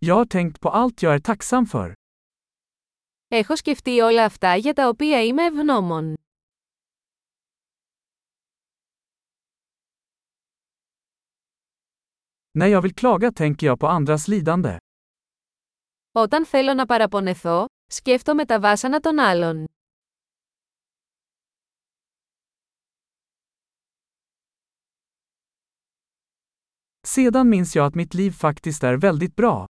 Jag har tänkt på allt jag är tacksam för. Έχω σκεφτεί όλα αυτά για τα οποία είμαι ευγνώμων. När jag vill klaga tänker jag på andras lidande. Όταν θέλω να παραπονεθώ, σκέφτομαι τα βάσανα των άλλων. Sedan minns jag att mitt liv faktiskt är väldigt bra.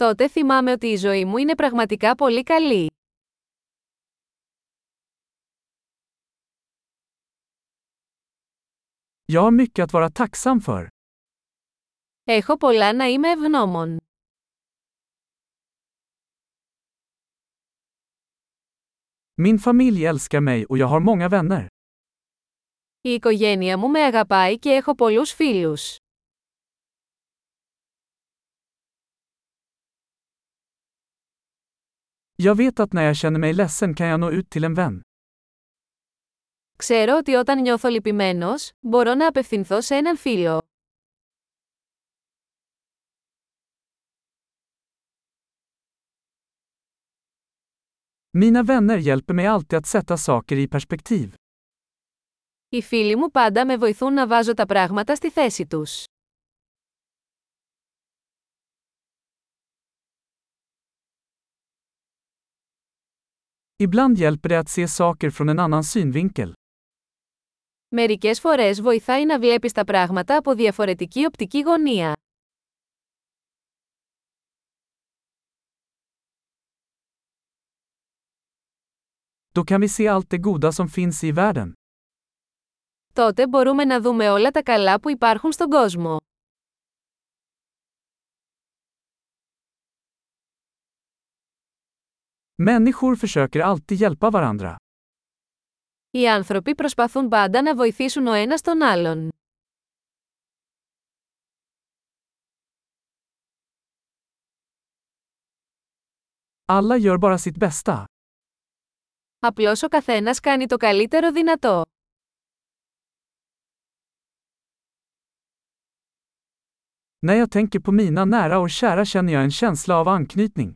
Τότε θυμάμαι ότι η ζωή μου είναι πραγματικά πολύ καλή. Jag har mycket att vara tacksam för. Έχω πολλά να είμαι ευγνώμων. Min familj älskar mig och jag har många vänner. Η οικογένεια μου με αγαπάει και έχω πολλούς φίλους. Jag vet att när jag känner mig ledsen kan jag nå ut till en vän. Ξέρω ότι όταν νιώθω λυπημένος, μπορώ να απευθυνθώ σε έναν φίλο. Mina vänner hjälper mig alltid att sätta saker i perspektiv. Οι φίλοι μου πάντα με βοηθούν να βάζω τα πράγματα στη θέση τους. Ibland hjälper det att se saker från en annan synvinkel. Μερικές φορές βοηθάει να βλέπεις τα πράγματα από διαφορετική οπτική γωνία. Då kan vi se allt det goda som finns i världen. Τότε μπορούμε να δούμε όλα τα καλά που υπάρχουν στον κόσμο. Människor försöker alltid hjälpa varandra. Οι άνθρωποι προσπαθούν πάντα να βοηθήσουν ο ένας τον άλλον. Alla gör bara sitt bästa. Απλώς ο καθένας κάνει το καλύτερο δυνατό. När jag tänker på mina nära och kära känner jag en känsla av anknytning.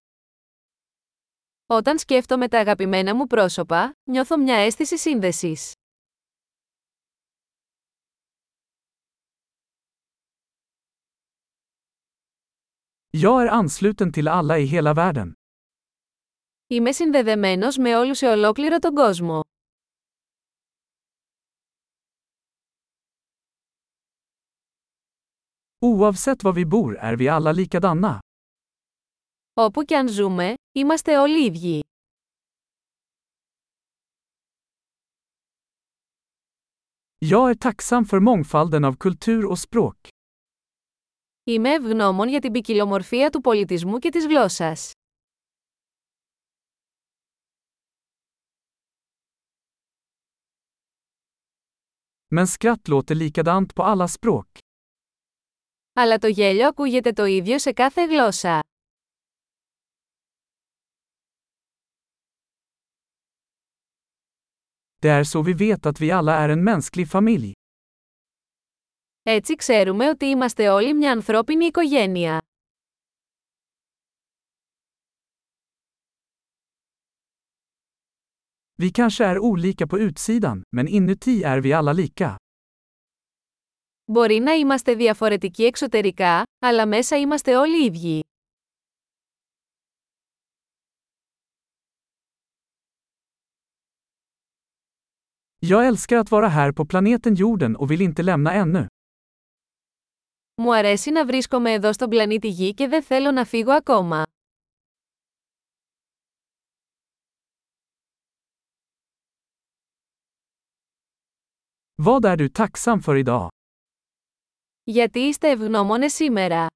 Όταν σκέφτομαι τα αγαπημένα μου πρόσωπα, νιώθω μια αίσθηση σύνδεσης. Jag är ansluten till alla i hela världen. Είμαι συνδεδεμένος με όλους σε ολόκληρο τον κόσμο. Oavsett var vi bor är vi alla likadana. Όπου κι αν ζούμε, είμαστε όλοι ίδιοι. Jag är tacksam för mångfalden av kultur och språk. Είμαι ευγνώμων για την ποικιλομορφία του πολιτισμού και της γλώσσας. Men skratt låter likadant på alla språk. Αλλά το γέλιο ακούγεται το ίδιο σε κάθε γλώσσα. Det är så vi vet att vi alla är en mänsklig familj. Έτσι ξέρουμε ότι είμαστε όλοι μια ανθρώπινη οικογένεια. Vi kanske är olika på utsidan, men inuti är vi alla lika. Μπορεί να είμαστε διαφορετικοί εξωτερικά, αλλά μέσα είμαστε όλοι ίδιοι. Jag älskar att vara här på planeten jorden och vill inte lämna ännu. Μου αρέσει να βρίσκομαι εδώ στον πλανήτη Γη και δεν θέλω να φύγω ακόμα. Vad är du tacksam för idag? Γιατί είστε ευγνώμονες σήμερα.